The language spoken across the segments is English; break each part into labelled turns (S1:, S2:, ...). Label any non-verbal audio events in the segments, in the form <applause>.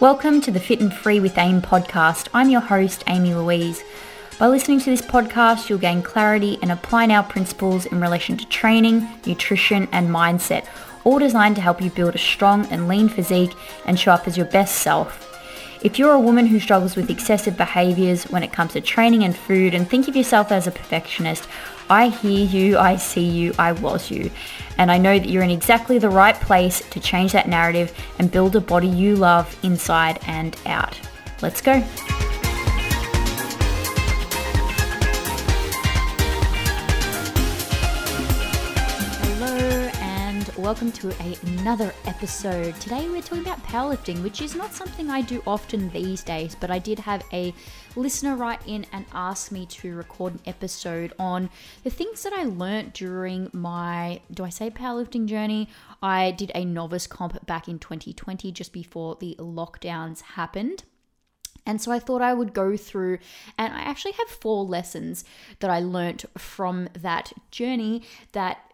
S1: Welcome to the Fit and Free with AIM podcast. I'm your host, Amy Louise. By listening to this podcast, you'll gain clarity and apply our principles in relation to training, nutrition, and mindset, all designed to help you build a strong and lean physique and show up as your best self. If you're a woman who struggles with excessive behaviors when it comes to training and food and think of yourself as a perfectionist, I hear you, I see you, I was you. And I know that you're in exactly the right place to change that narrative and build a body you love inside and out. Let's go. Welcome to a, another episode. Today we're talking about powerlifting, which is not something I do often these days, but I did have a listener write in and ask me to record an episode on the things that I learnt during my, do I say powerlifting journey? I did a novice comp back in 2020, just before the lockdowns happened. And so I thought I would go through, and I actually have four lessons that I learnt from that journey that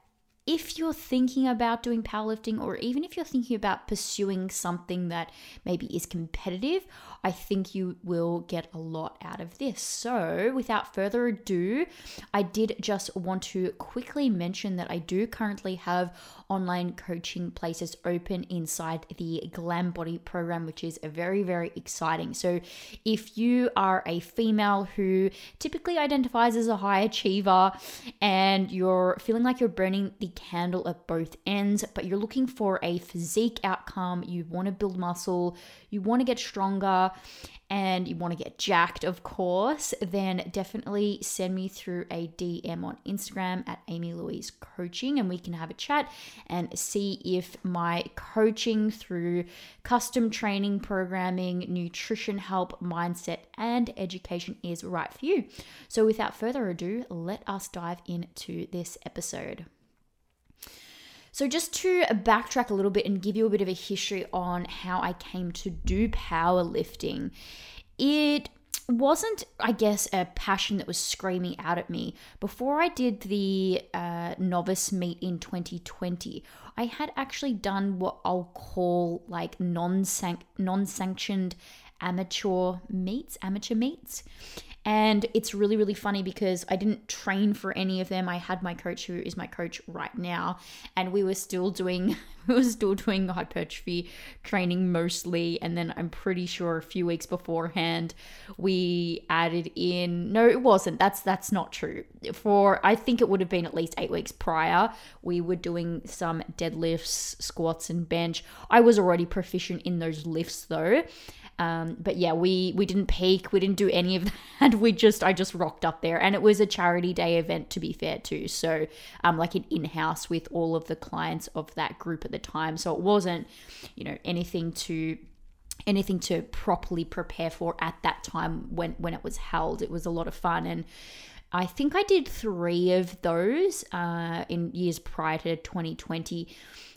S1: if you're thinking about doing powerlifting or even if you're thinking about pursuing something that maybe is competitive, I think you will get a lot out of this. So, without further ado, I did just want to quickly mention that I do currently have online coaching places open inside the Glam Body program, which is very, very exciting. So, if you are a female who typically identifies as a high achiever and you're feeling like you're burning the candle at both ends, but you're looking for a physique outcome, you want to build muscle, you want to get stronger, and you want to get jacked, of course, then definitely send me through a DM on Instagram at Amy Louise Coaching and we can have a chat and see if my coaching through custom training, programming, nutrition help, mindset, and education is right for you. So, without further ado, let us dive into this episode. So, just to backtrack a little bit and give you a bit of a history on how I came to do powerlifting, it wasn't, I guess, a passion that was screaming out at me. Before I did the uh, novice meet in 2020, I had actually done what I'll call like non non sanctioned amateur meets, amateur meets. And it's really, really funny because I didn't train for any of them. I had my coach who is my coach right now, and we were still doing <laughs> we were still doing hypertrophy training mostly. And then I'm pretty sure a few weeks beforehand we added in no, it wasn't. That's that's not true. For I think it would have been at least eight weeks prior, we were doing some deadlifts, squats, and bench. I was already proficient in those lifts though. Um, but yeah, we we didn't peak, we didn't do any of <laughs> that. We just I just rocked up there, and it was a charity day event to be fair too. So um, like an in house with all of the clients of that group at the time. So it wasn't you know anything to anything to properly prepare for at that time when when it was held. It was a lot of fun and. I think I did three of those uh, in years prior to 2020.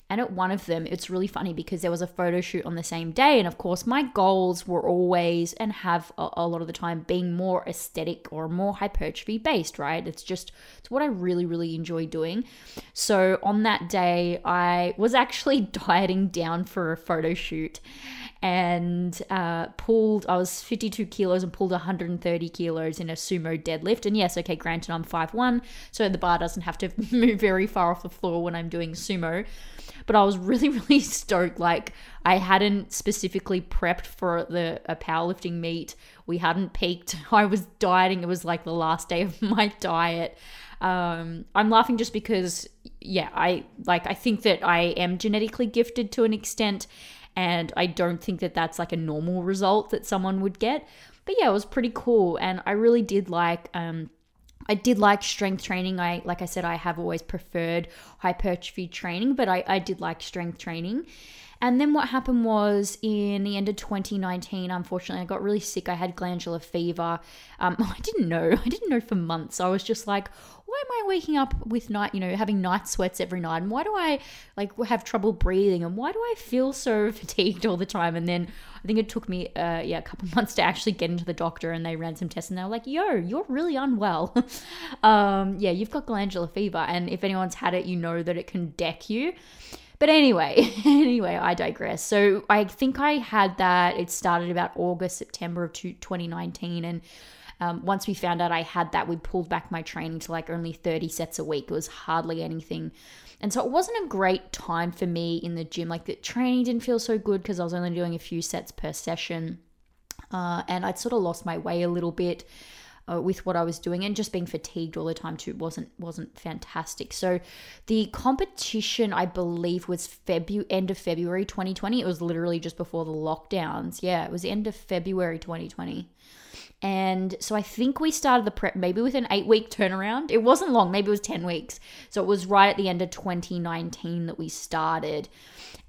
S1: And at one of them, it's really funny because there was a photo shoot on the same day. And of course, my goals were always and have a, a lot of the time being more aesthetic or more hypertrophy based, right? It's just, it's what I really, really enjoy doing. So on that day, I was actually <laughs> dieting down for a photo shoot and uh, pulled, I was 52 kilos and pulled 130 kilos in a sumo deadlift. And yes, okay, granted, I'm 5'1, so the bar doesn't have to <laughs> move very far off the floor when I'm doing sumo. But I was really, <laughs> really stoked. Like, I hadn't specifically prepped for the a powerlifting meet. We hadn't peaked. <laughs> I was dieting. It was like the last day of <laughs> my diet. Um, I'm laughing just because, yeah, I like. I think that I am genetically gifted to an extent, and I don't think that that's like a normal result that someone would get. But yeah, it was pretty cool. And I really did like, um, I did like strength training. I, like I said, I have always preferred hypertrophy training, but I, I did like strength training. And then what happened was in the end of 2019, unfortunately, I got really sick. I had glandular fever. Um, <laughs> I didn't know. I didn't know for months. I was just like, why am I waking up with night, you know, having night sweats every night? And why do I like have trouble breathing? And why do I feel so <laughs> fatigued all the time? And then I think it took me, uh, yeah, a couple <laughs> months to actually get into the doctor and they ran some tests and they were like, yo, you're really unwell. <laughs> um, yeah, you've got glandular fever. And if anyone's had it, you know that it can deck you. But anyway, anyway, I digress. So I think I had that. It started about August, September of 2019, and um, once we found out I had that, we pulled back my training to like only 30 sets a week. It was hardly anything. And so it wasn't a great time for me in the gym. Like the training didn't feel so good because I was only doing a few sets per session. Uh, and I'd sort of lost my way a little bit. Uh, with what I was doing and just being fatigued all the time too wasn't wasn't fantastic. So the competition I believe was February end of February 2020. It was literally just before the lockdowns. Yeah, it was end of February 2020. And so I think we started the prep maybe with an eight week turnaround. It wasn't long, maybe it was 10 weeks. So it was right at the end of 2019 that we started.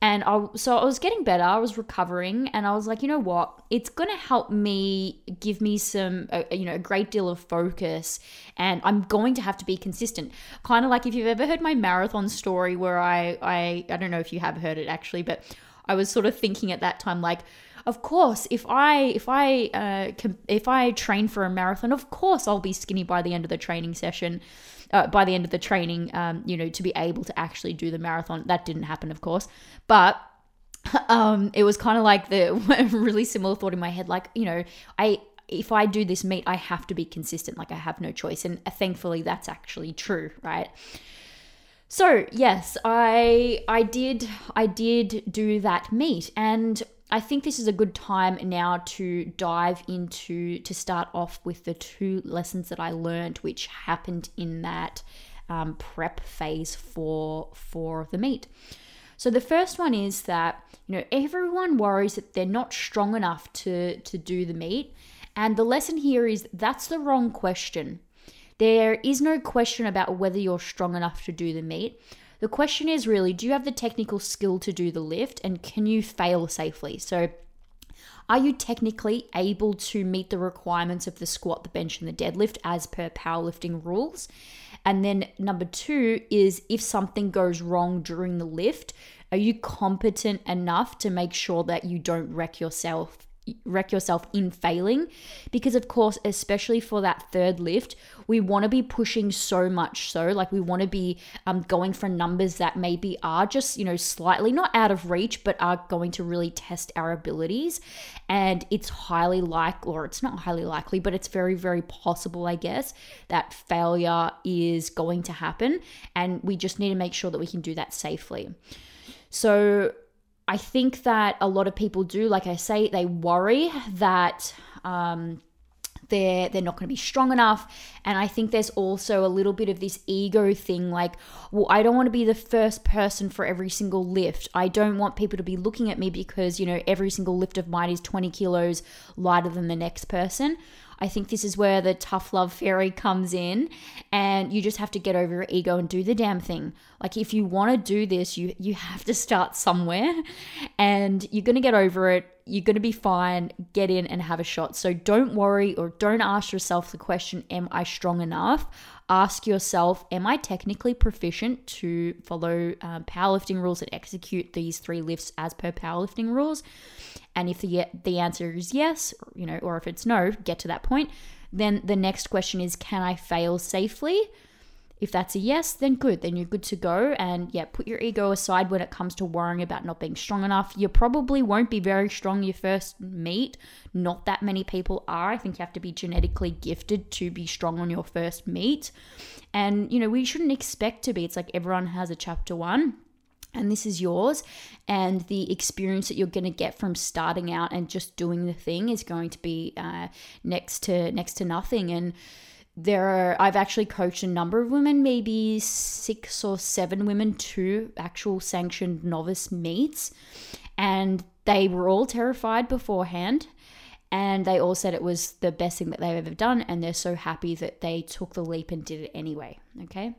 S1: And I, so I was getting better, I was recovering, and I was like, you know what? It's going to help me give me some, uh, you know, a great deal of focus, and I'm going to have to be consistent. Kind of like if you've ever heard my marathon story where I, I, I don't know if you have heard it actually, but I was sort of thinking at that time, like, of course, if I if I uh, if I train for a marathon, of course I'll be skinny by the end of the training session. Uh, by the end of the training, um, you know, to be able to actually do the marathon. That didn't happen, of course, but <laughs> um, it was kind of like the <laughs> really similar thought in my head. Like, you know, I if I do this meet, I have to be consistent. Like, I have no choice, and uh, thankfully, that's actually true, right? So yes, I I did I did do that meet, and I think this is a good time now to dive into to start off with the two lessons that I learned, which happened in that um, prep phase for for the meet. So the first one is that you know everyone worries that they're not strong enough to to do the meet, and the lesson here is that's the wrong question. There is no question about whether you're strong enough to do the meet. The question is really do you have the technical skill to do the lift and can you fail safely? So, are you technically able to meet the requirements of the squat, the bench, and the deadlift as per powerlifting rules? And then number two is if something goes wrong during the lift, are you competent enough to make sure that you don't wreck yourself wreck yourself in failing. Because of course especially for that third lift we want to be pushing so much so like we want to be um, going for numbers that maybe are just you know slightly not out of reach but are going to really test our abilities. And it's highly likely or it's not highly likely but it's very very possible i guess that failure is going to happen. And we just need to make sure that we can do that safely. So I think that a lot of people do, like I say, they worry that um, they're they're not going to be strong enough. And i think there's also a little bit of this ego thing like well i don't want to be the first person for every single lift. I don't want people to be looking at me because you know every single lift of mine is 20 kilos lighter than the next person I think this is where the tough love fairy comes in and you just have to get over your ego and do the damn thing. Like if you want to do this, you you have to start somewhere and you're going to get over it. You're going to be fine. Get in and have a shot. So don't worry or don't ask yourself the question, am I strong enough? Ask yourself, am I technically proficient to follow um, powerlifting rules and execute these three lifts as per powerlifting rules? And if the the answer is yes, you know, or if it's no, get to that point. Then the next question is, can I fail safely? If that's a yes, then good, then you're good to go. And yeah, put your ego aside when it comes to worrying about not being strong enough. You probably won't be very strong your first meet. Not that many people are. I think you have to be genetically gifted to be strong on your first meet. And, you know, we shouldn't expect to be. It's like everyone has a chapter one and this is yours and the experience that you're going to get from starting out and just doing the thing is going to be uh, next to next to nothing. And there are i've actually coached a number of women maybe six or seven women to actual sanctioned novice meets and they were all terrified beforehand and they all said it was the best thing that they've ever done and they're so happy that they took the leap and did it anyway okay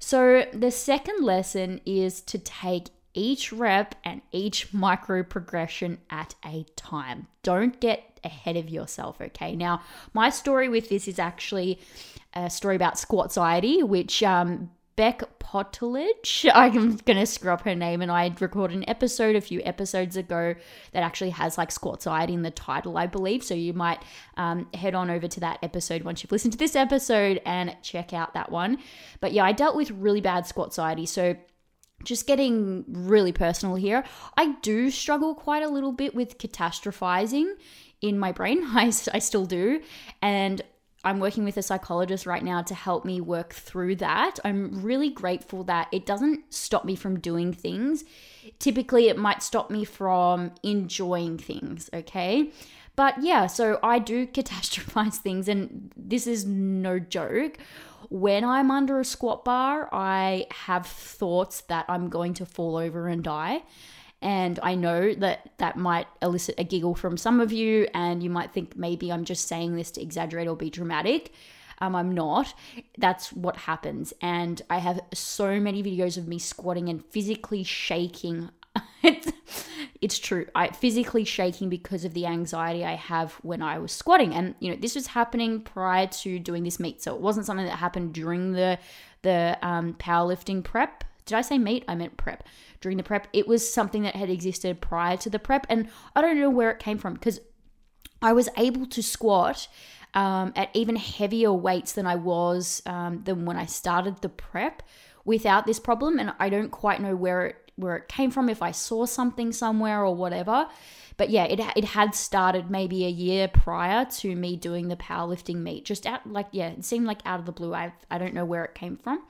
S1: so, the second lesson is to take each rep and each micro progression at a time. Don't get ahead of yourself, okay? Now, my story with this is actually a story about squatziety, which um, Beck Potteledge. <laughs> I'm gonna screw up her name, and I recorded an episode a few episodes ago that actually has like squatziety in the title, I believe. So you might um, head on over to that episode once you've listened to this episode and check out that one. But yeah, I dealt with really bad squatziety. So just getting really personal here, I do struggle quite a little bit with catastrophizing in my brain. <laughs> I, I still do. And I'm working with a psychologist right now to help me work through that. I'm really grateful that it doesn't stop me from doing things. Typically, it might stop me from enjoying things, okay? But yeah, so I do <laughs> catastrophize things, and this is no joke. When I'm under a squat bar, I have thoughts that I'm going to fall over and die. And I know that that might elicit a giggle from some of you, and you might think maybe I'm just saying this to exaggerate or be dramatic. Um, I'm not. That's what happens. And I have so many videos of me squatting and physically shaking. <laughs> it's, it's true. I physically shaking because of the anxiety I have when I was squatting. And you know, this was happening prior to doing this meet. So it wasn't something that happened during the the um, powerlifting prep. Did I say meet? I meant prep during the prep. It was something that had existed prior to the prep, and I don't know where it came from because I was able to squat um, at even heavier weights than I was um, than when I started the prep without this problem, and I don't quite know where it where it came from, if I saw something somewhere or whatever. But yeah, it, it had started maybe a year prior to me doing the powerlifting meet. Just out, like, yeah, it seemed like out of the blue. I, I don't know where it came from.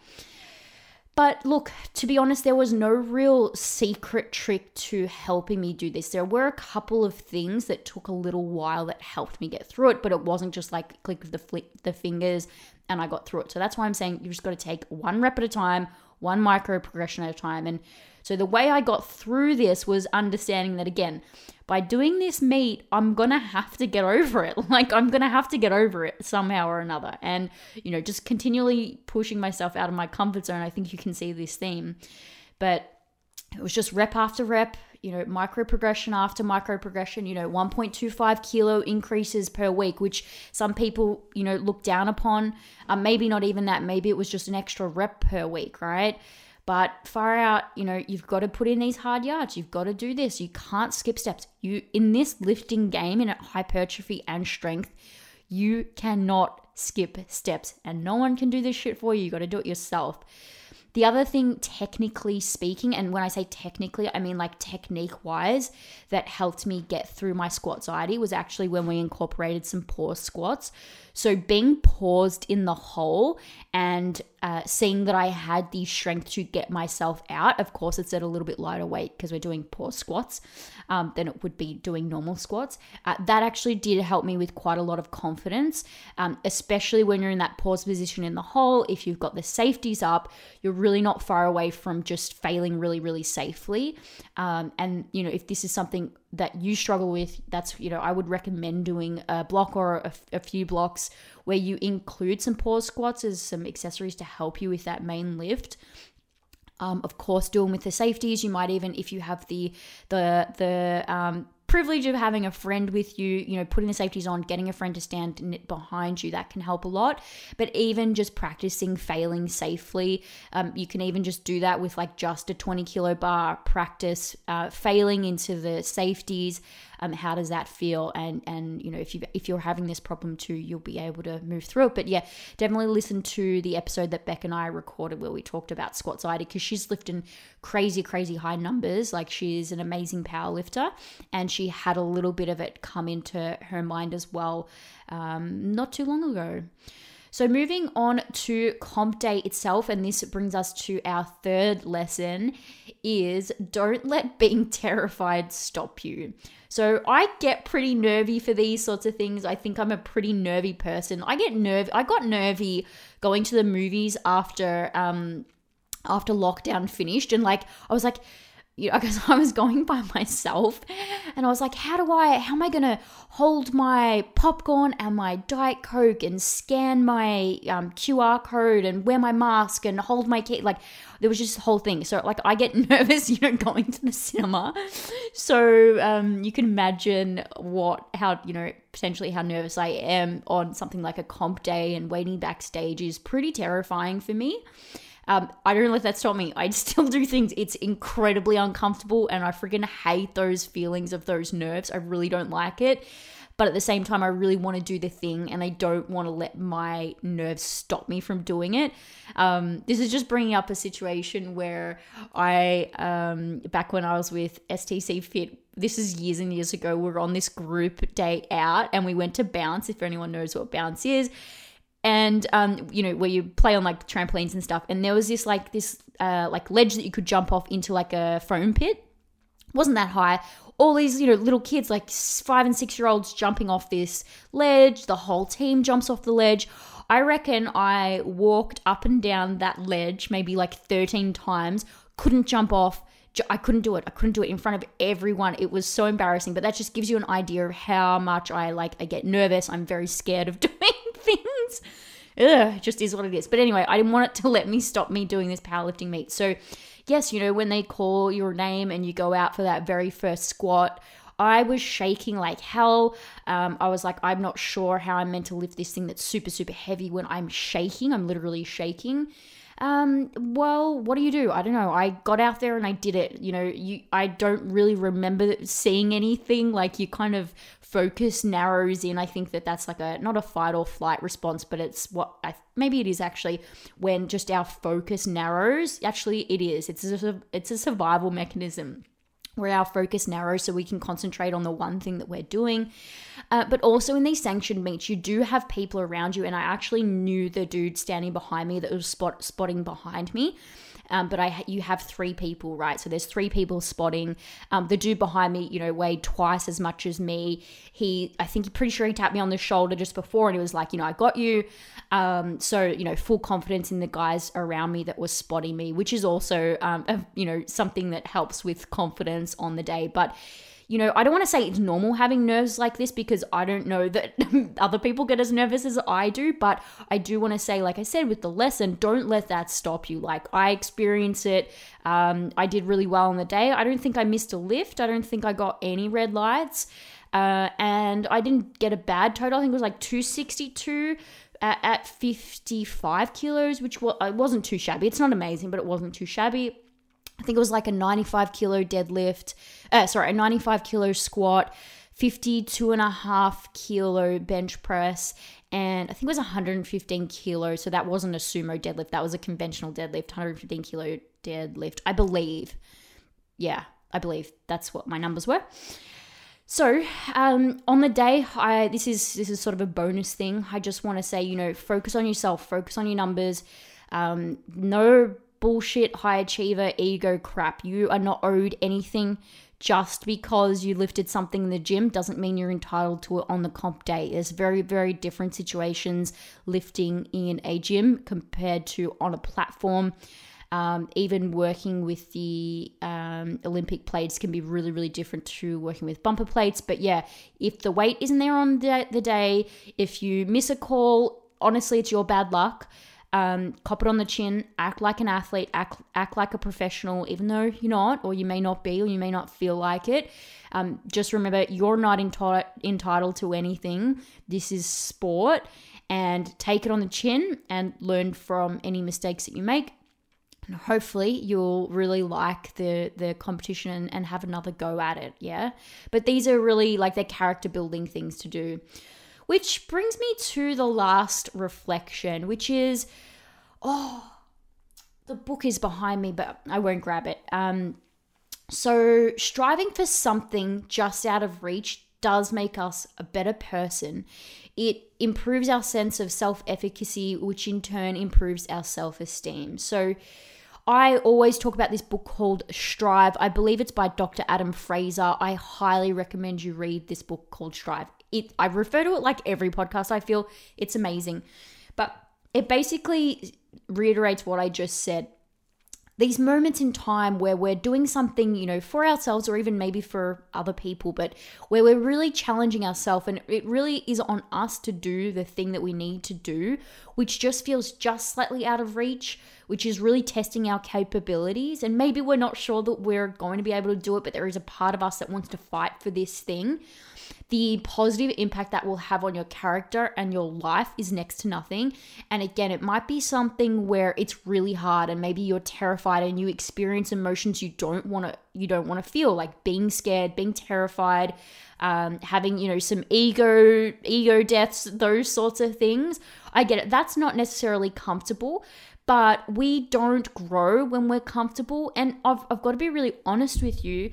S1: But look, to be honest, there was no real secret trick to helping me do this. There were a couple of things that took a little while that helped me get through it, but it wasn't just like click of the flick the fingers and I got through it. So that's why I'm saying you just got to take one rep at a time, one micro progression at a time. And so the way I got through this was understanding that again, by doing this meet, I'm gonna have to get over it. <laughs> Like I'm gonna have to get over it somehow or another. And, you know, just continually pushing myself out of my comfort zone. I think you can see this theme. But it was just rep after rep, you know, micro progression after micro progression, you know, 1.25 kilo increases per week, which some people, you know, look down upon. Um, maybe not even that. Maybe it was just an extra rep per week, right? But far out, you know, you've got to put in these hard yards. You've got to do this. You can't skip steps. You in this lifting game in hypertrophy and strength, you cannot skip steps. And no one can do this shit for you. You got to do it yourself. The other thing, technically speaking, and when I say technically, I mean like technique wise, that helped me get through my squatziety was actually when we incorporated some pause squats. So being paused in the hole and uh, seeing that I had the strength to get myself out. Of course, it's at a little bit lighter weight because we're doing pause squats um, than it would be doing normal squats. Uh, that actually did help me with quite a lot of confidence, um, especially when you're in that pause position in the hole. If you've got the safeties up, you're really not far away from just failing really, really safely. Um, and, you know, if this is something that you struggle with, that's, you know, I would recommend doing a block or a, few blocks where you include some pause squats as some accessories to help you with that main lift. Um, of course, doing with the safeties, you might even, if you have the the the um, privilege of having a friend with you, you know, putting the safeties on, getting a friend to stand behind you, that can help a lot. But even just practicing failing safely, um, you can even just do that with like just a 20 kilo bar, practice uh, failing into the safeties. Um, how does that feel? And and you know, if you if you're having this problem too, you'll be able to move through it. But yeah, definitely listen to the episode that Beck and I recorded where we talked about squatziety because she's lifting crazy, crazy high numbers. Like she's an amazing power lifter, and she had a little bit of it come into her mind as well um, not too long ago. So, moving on to comp day itself, and this brings us to our third lesson is don't let being <laughs> terrified stop you. So, I get pretty nervy for these sorts of things. I think I'm a pretty nervy person. I get nervy. I got nervy going to the movies after um after lockdown finished and like I was like you because <laughs> I was going by <laughs> myself and I was like, how do I, how am I going to hold my popcorn and my Diet Coke and scan my um, QR code and wear my mask and hold my key? Like, there was just a whole thing. So, like, I get <laughs> nervous, you know, going to the cinema. So, um, you can imagine what, how, you know, potentially how nervous I am on something like a comp day and waiting backstage is pretty terrifying for me. Um, I don't let that stop me. I <laughs> still do things. It's incredibly uncomfortable, and I freaking hate those feelings of those nerves. I really don't like it. but at the same time, I really want to do the thing and I don't want to let my nerves stop me from doing it. Um, this is just bringing up a situation where I, um, back when I was with STC Fit, this is years and years ago, we were on this group day out and we went to bounce, if anyone knows what bounce is and um, you know where you play on like trampolines and stuff. And there was this like this uh, like ledge that you could jump off into like a foam pit. Wasn't that high. All these you know little kids like five and six year olds jumping off this ledge. The whole team jumps off the ledge. I reckon i walked up and down that ledge maybe like 13 times. Couldn't jump off. I couldn't do it. I couldn't do it in front of everyone. It was so embarrassing, but that just gives you an idea of how much I like I get nervous. I'm very scared of <laughs> doing things. Ugh, it just is what it is. But anyway, I didn't want it to let me stop me doing this powerlifting meet. So, yes, you know, when they call your name and you go out for that very first squat, I was shaking like hell. Um, I was like, I'm not sure how I'm meant to lift this thing that's super, super heavy when I'm shaking. I'm literally shaking. Um, well, what do you do? I don't know. I got out there and I did it. You know, you I don't really remember seeing anything. Like you kind of focus narrows in. I think that that's like a not a fight or flight response, but it's what I maybe it is actually when just our focus narrows. Actually, it is. It's a it's a survival mechanism where our focus narrows so we can concentrate on the one thing that we're doing. Uh, but also in these sanctioned meets, you do have people around you. And I actually knew the dude standing behind me that was spot, spotting behind me. Um, but I you have three people, right? So there's three people spotting. Um, the dude behind me, you know, weighed twice as much as me. He, I think, pretty sure he tapped me on the shoulder just before, and he was like, you know, I got you. Um, so you know, full confidence in the guys around me that was spotting me, which is also, um, a, you know, something that helps with confidence on the day, but you know, I don't want to say it's normal having nerves like this because I don't know that <laughs> other people get as nervous as I do, but I do want to say, like I said with the lesson, don't let that stop you. Like I experience it. Um, I did really well on the day. I don't think I missed a lift. I don't think I got any red lights. Uh, and I didn't get a bad total. I think it was like 262 at, at 55 kilos, which was, it wasn't too shabby. It's not amazing, but it wasn't too shabby. I think it was like a 95 kilo deadlift, uh, sorry, a 95 kilo squat, 52 and a half kilo bench press, and I think it was 115 kilos. So that wasn't a sumo deadlift, that was a conventional deadlift, 115 kilo deadlift, I believe. Yeah, I believe that's what my numbers were. So um, on the day, I this is this is sort of a bonus thing. I just want to say, you know, focus on yourself, focus on your numbers. Um, no bullshit high achiever ego crap. You are not owed anything just because you lifted something in the gym doesn't mean you're entitled to it on the comp day. There's very, very different situations lifting in a gym compared to on a platform. Um, even working with the um, Olympic plates can be really, really different to working with bumper plates. But yeah, if the weight isn't there on the, the day, if you miss a call, honestly, it's your bad luck. Um, cop it on the chin, act like an athlete, act, act like a professional, even though you're not, or you may not be, or you may not feel like it. Um, just remember, you're not enti- entitled to anything. This is sport, and take it on the chin and learn from any mistakes that you make. And hopefully, you'll really like the the competition and have another go at it. Yeah, but these are really like they're character building things to do. Which brings me to the last reflection, which is oh, the book is behind me, but I won't grab it. Um, so, striving for something just out of reach does make us a better person. It improves our sense of self efficacy, which in turn improves our self esteem. So, I always talk about this book called Strive. I believe it's by Dr. Adam Fraser. I highly recommend you read this book called Strive it I refer to it like every podcast. I feel it's amazing. But it basically reiterates what I just said. These moments in time where we're doing something, you know, for ourselves or even maybe for other people, but where we're really challenging ourselves and it really is on us to do the thing that we need to do, which just feels just slightly out of reach, which is really testing our capabilities. And maybe we're not sure that we're going to be able to do it, but there is a part of us that wants to fight for this thing the positive impact that will have on your character and your life is next to nothing. And again, it might be something where it's really hard and maybe you're terrified and you experience emotions you don't want to you don't want to feel like being scared, being terrified, um, having you know some ego ego deaths, those sorts of things. I get it. That's not necessarily comfortable, but we don't grow when we're comfortable. And I've, I've got to be really honest with you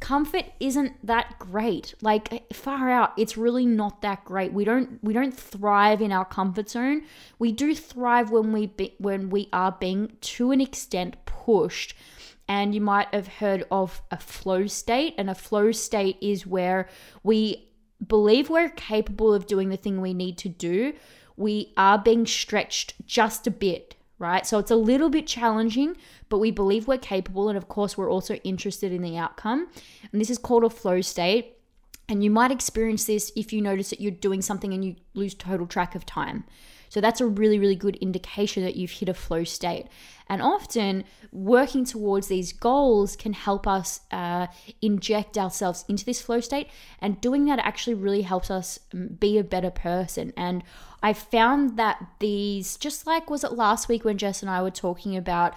S1: comfort isn't that great. Like far out it's really not that great. We don't we don't thrive in our comfort zone. We do thrive when we be, when we are being to an extent pushed. And you might have heard of a flow state and a flow state is where we believe we're capable of doing the thing we need to do. We are being stretched just a bit right? So it's a little bit challenging, but we believe we're capable. And of course, we're also interested in the outcome. And this is called a flow state. And you might experience this if you notice that you're doing something and you lose total track of time. So that's a really, really good indication that you've hit a flow state. And often, working towards these goals can help us uh, inject ourselves into this flow state. And doing that actually really helps us mm, be a better person. And I found that these, just like was it last week when Jess and I were talking about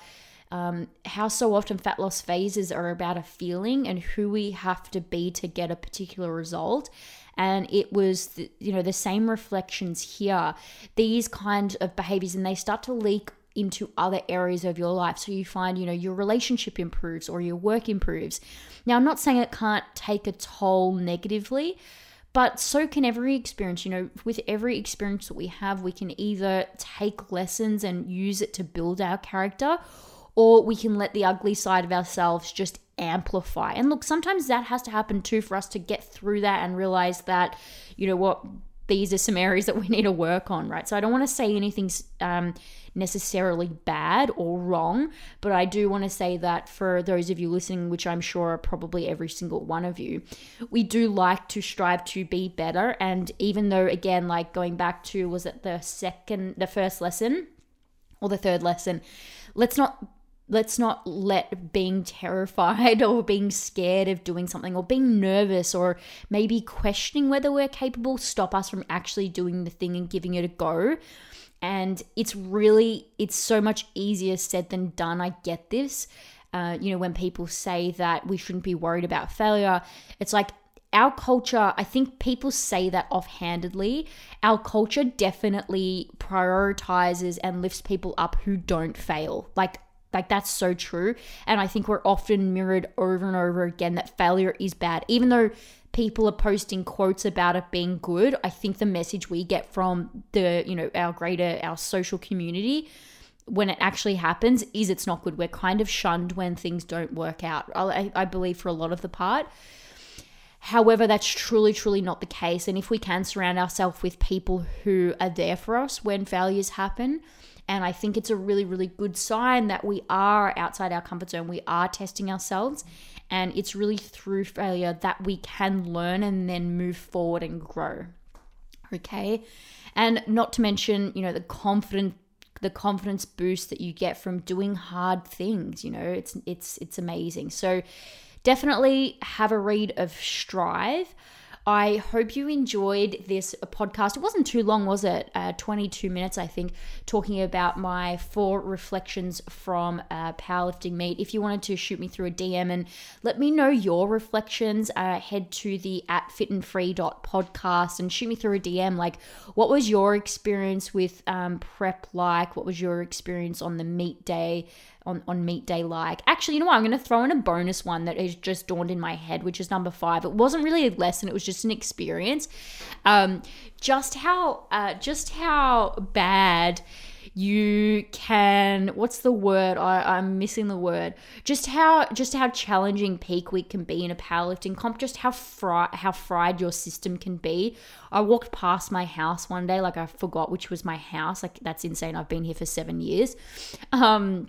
S1: um, how so often fat loss phases are about a feeling and who we have to be to get a particular result and it was the, you know the same reflections here. These kind of behaviors and they start to leak into other areas of your life. So you find you know your relationship improves or your work improves. Now i'm not saying it can't take a toll negatively but so can every experience. You know with every experience that we have we can either take lessons and use it to build our character or we can let the ugly side of ourselves just amplify. And look, sometimes that has to happen too for us to get through that and realize that, you know what, these are some <laughs> areas that we need to work on, right? So I don't want to say anything um, necessarily bad or wrong, but I do want to say that for those of you listening, which I'm sure are probably every single one of you, we do like to strive to be better. And even though, again, like going back to, was it the second, the first lesson or the third lesson? Let's not let's not let being terrified <laughs> or being scared of doing something or being nervous or maybe questioning whether we're capable stop us from actually doing the thing and giving it a go and it's really it's so much easier said than done i get this uh, you know when people say that we shouldn't be worried about failure it's like our culture, I think people say that offhandedly. Our culture definitely prioritizes and lifts people up who don't fail. Like, like that's so true. And I think we're often mirrored over and over again that failure is bad. Even though people are posting quotes about it being good, I think the message we get from the, you know, our greater our social community when it actually happens is it's not good. We're kind of shunned when things don't work out. I, I believe for a lot of the part. However, that's truly, truly not the case. And if we can surround ourselves with people who are there for us when failures happen, and I think it's a really, really good sign that we are outside our comfort zone. We are testing ourselves. And it's really through failure that we can learn and then move forward and grow. Okay. And not to mention, you know, the confident the confidence boost that you get from doing hard things, you know, it's it's it's amazing. So definitely have a read of Strive. I hope you enjoyed this podcast. It wasn't too long, was it? Uh, 22 minutes, I think, talking about my four reflections from uh, powerlifting meet. If you wanted to shoot me through a DM and let me know your reflections, uh, head to the at fitandfree.podcast and shoot me through a DM. Like, what was your experience with um, prep like? What was your experience on the meet day? On, on meet day like. Actually, you know what? I'm going to throw in a bonus one that has just dawned in my head, which is number five. It wasn't really a lesson; it was just an experience. Um, just how uh, just how bad you can what's the word I, i'm missing the word just how just how challenging peak week can be in a powerlifting comp just how fri- how fried your system can be i walked past my house one day like i forgot which was my house like that's insane i've been here for seven years um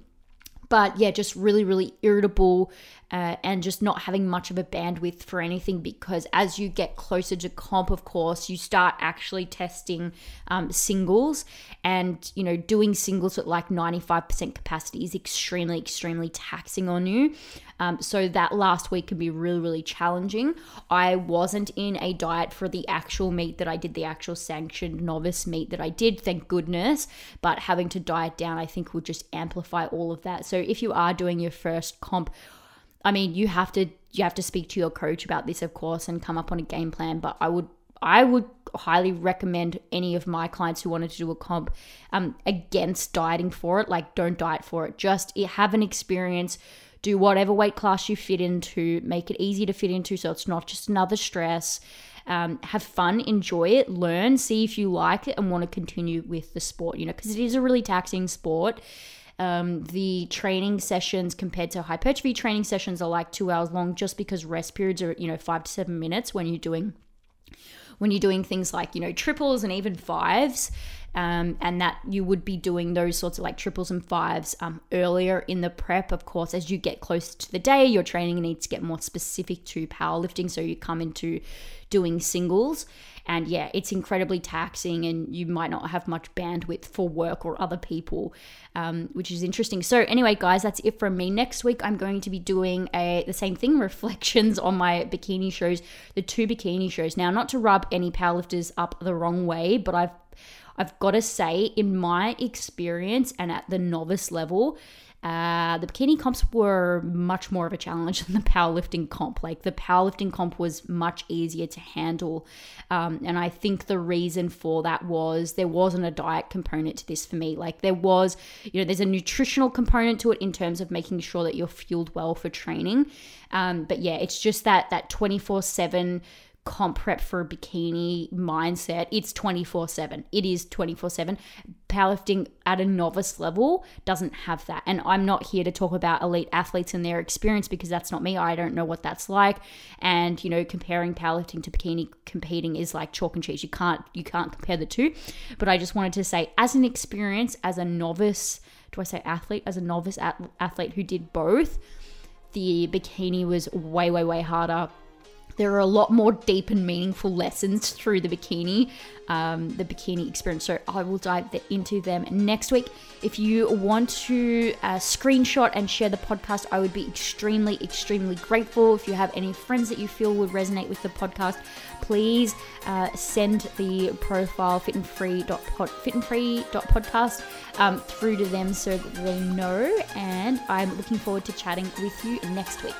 S1: but yeah, just really, really irritable uh, and just not having much of a bandwidth for anything because as you get closer to comp, of course, you start actually testing um, singles and, you know, doing singles at like 95% capacity is extremely, extremely taxing on you. Um, so that last week can be really, really challenging. I wasn't in a diet for the actual meet that I did, the actual sanctioned novice meet that I did, thank goodness. But having to diet down, I think, will just amplify all of that. So if you are doing your first comp, I mean, you have to you have to speak to your coach about this, of course, and come up on a game plan. But I would I would highly recommend any of my clients who wanted to do a comp um, against dieting for it. Like, don't diet for it. Just have an experience. Do whatever weight class you fit into. Make it easy to fit into, so it's not just another stress. Um, have fun, enjoy it, learn, see if you like it, and want to continue with the sport. You know, because it is a really taxing sport. Um, the training sessions compared to hypertrophy training sessions are like two hours long just because rest periods are, you know, five to seven minutes when you're doing when you're doing things like, you know, triples and even fives. Um, and that you would be doing those sorts of like triples and fives um, earlier in the prep. Of course, as you get closer to the day, your training needs to get more specific to powerlifting. So you come into doing singles. And yeah, it's incredibly taxing, and you might not have much bandwidth for work or other people, um, which is interesting. So anyway, guys, that's it from me. Next week, I'm going to be doing a the same thing, <laughs> reflections on my bikini shows, the two bikini shows. Now, not to rub any powerlifters up the wrong way, but I've I've got to say, in my experience and at the novice level, uh, the bikini comps were much more of a challenge <laughs> than the powerlifting comp. Like the powerlifting comp was much easier to handle. Um, and I think the reason for that was there wasn't a diet component to this for me. Like there was, you know, there's a nutritional component to it in terms of making sure that you're fueled well for training. Um, but yeah, it's just that that 24 7 comp prep for a bikini mindset, it's 24 7. It is 24 7. Powerlifting at a novice level doesn't have that. And I'm not here to talk about elite athletes and their experience because that's not me. I don't know what that's like. And, you know, comparing powerlifting to bikini competing is like chalk and cheese. You can't you can't compare the two. But I just wanted to say as an experience as a novice, do I say athlete? As a novice athlete who did both, the bikini was way way way harder there are a lot more deep and meaningful lessons through the bikini, um, the bikini experience. So I will dive into them next week. If you want to uh, screenshot and share the podcast, I would be extremely, extremely grateful. If you have any friends that you feel would resonate with the podcast, please uh, send the profile fitandfree.podcast um, through to them so that they know. And I'm looking forward to chatting with you next week.